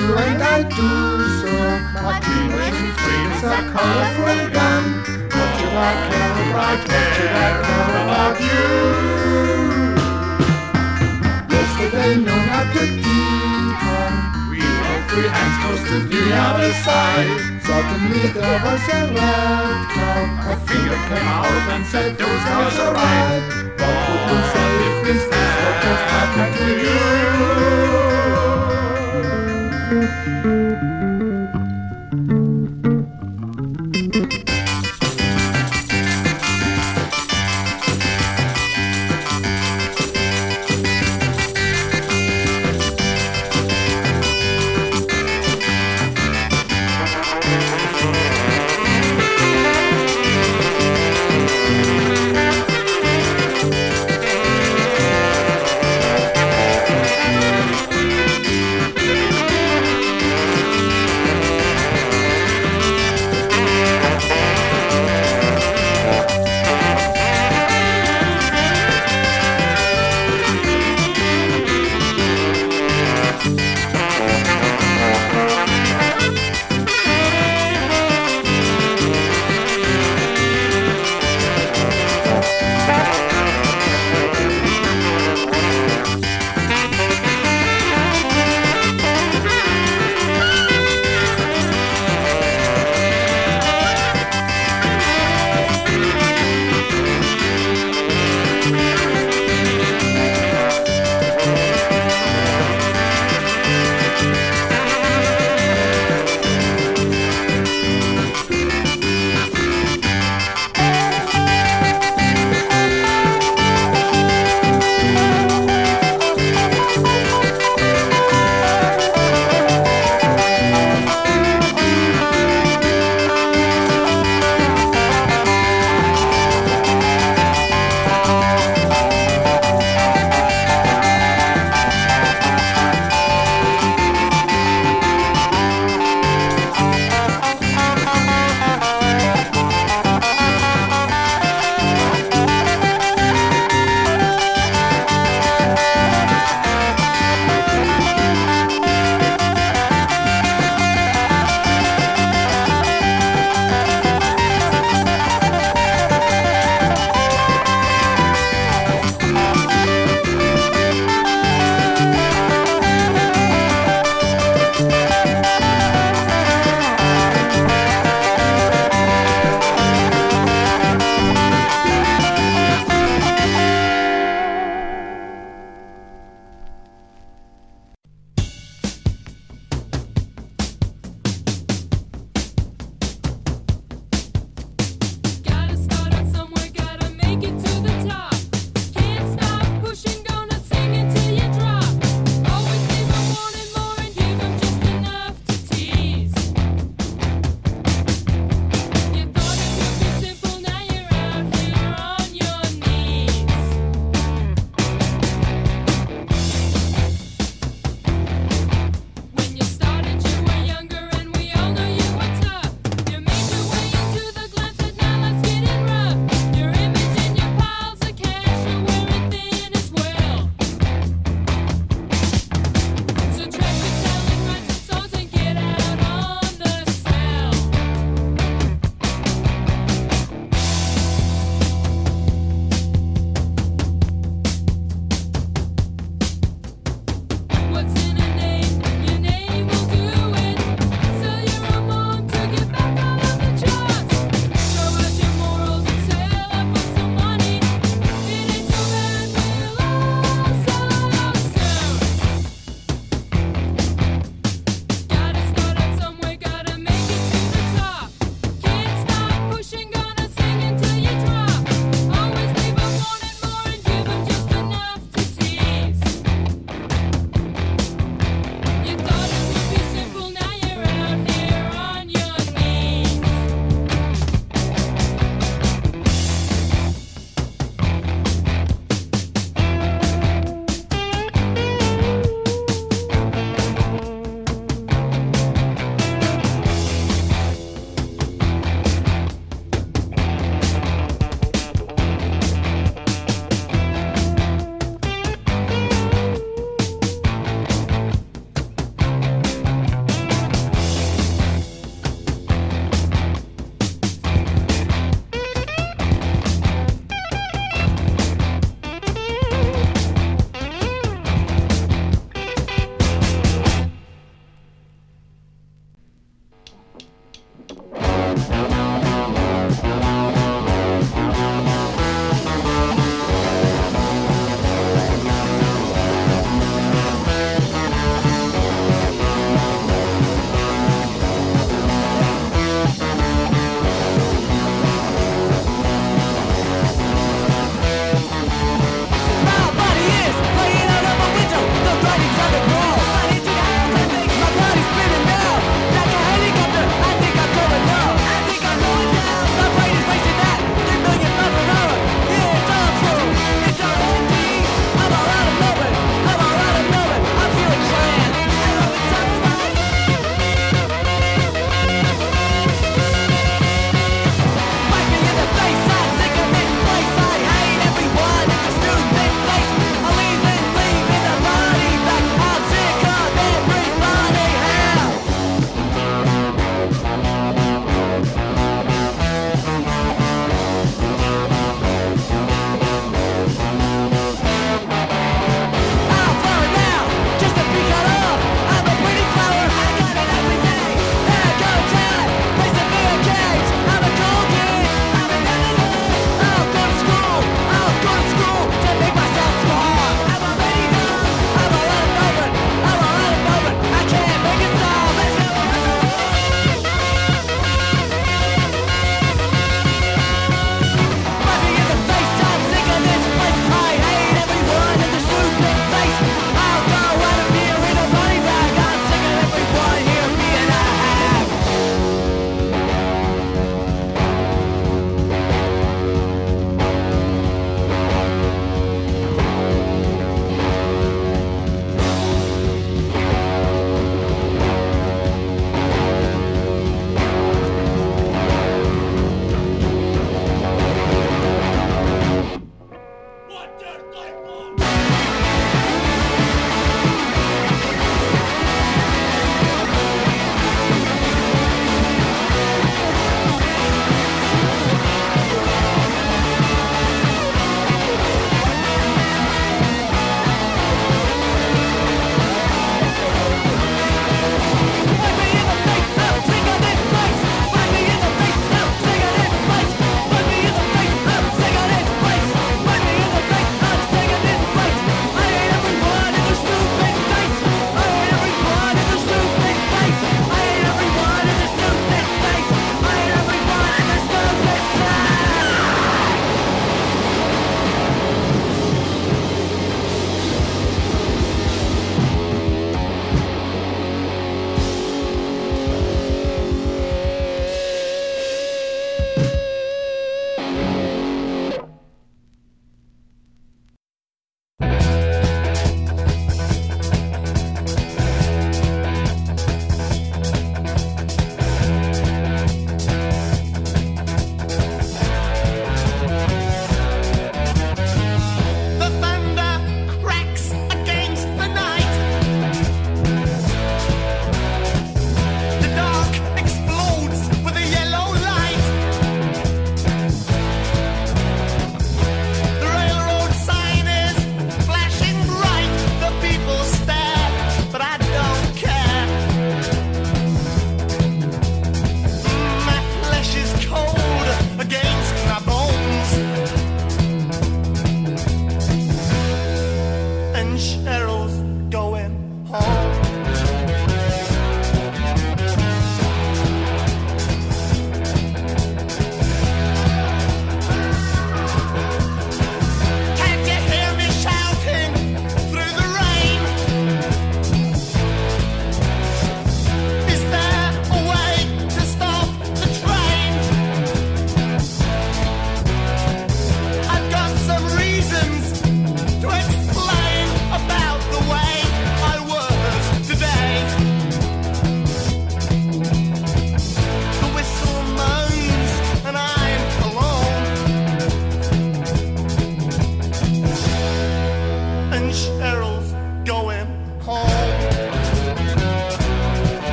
and I do so. My dreams and dreams are colorful again. What do I care? What should I care about you? Yesterday noon at the Deacon, we were three hands close to the other side. Suddenly there was a red cloud. A finger came out and said, "Those girls are right." What would you say if this is what has happened to you?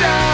down.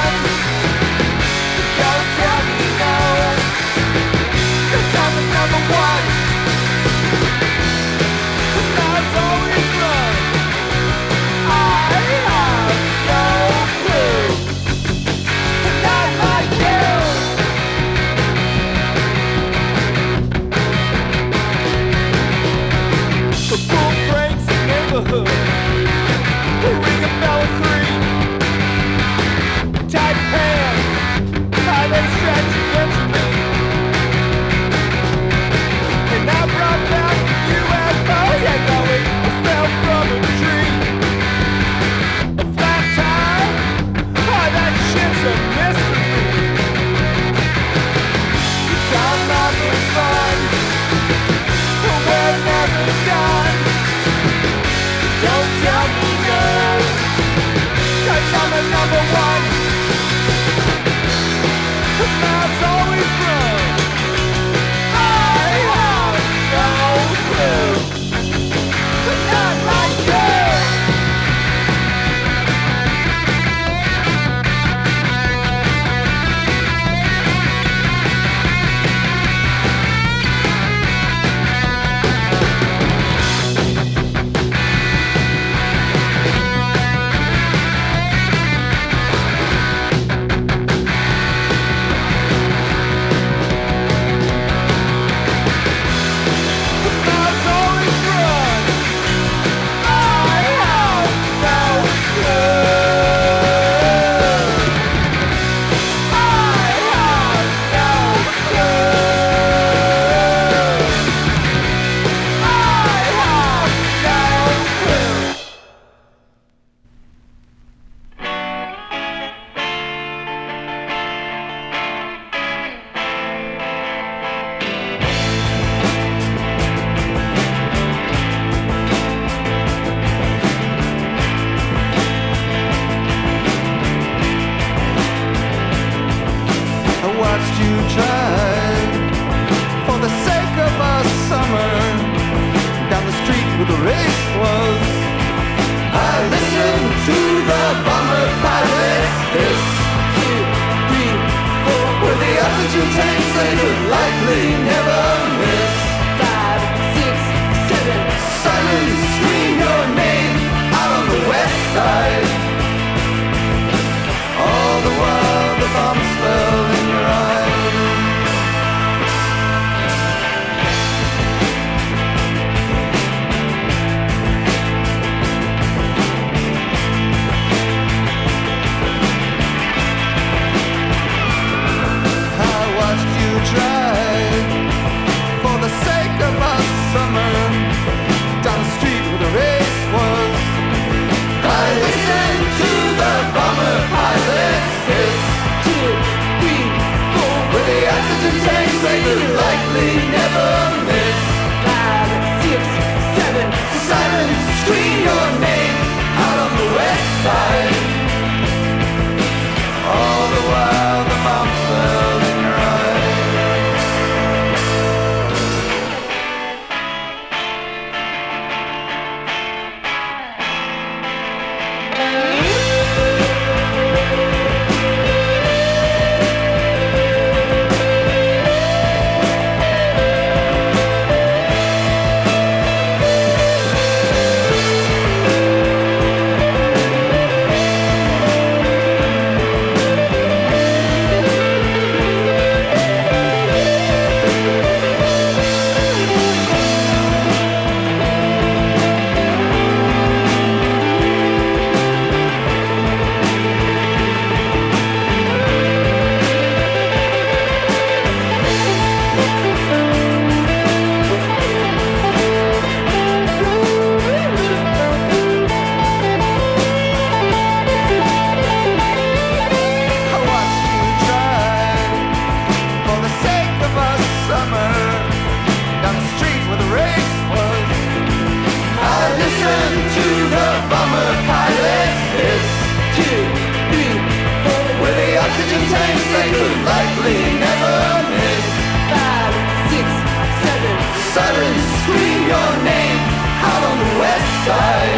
likely never miss. Five, six, seven, sirens scream your name out on the west side.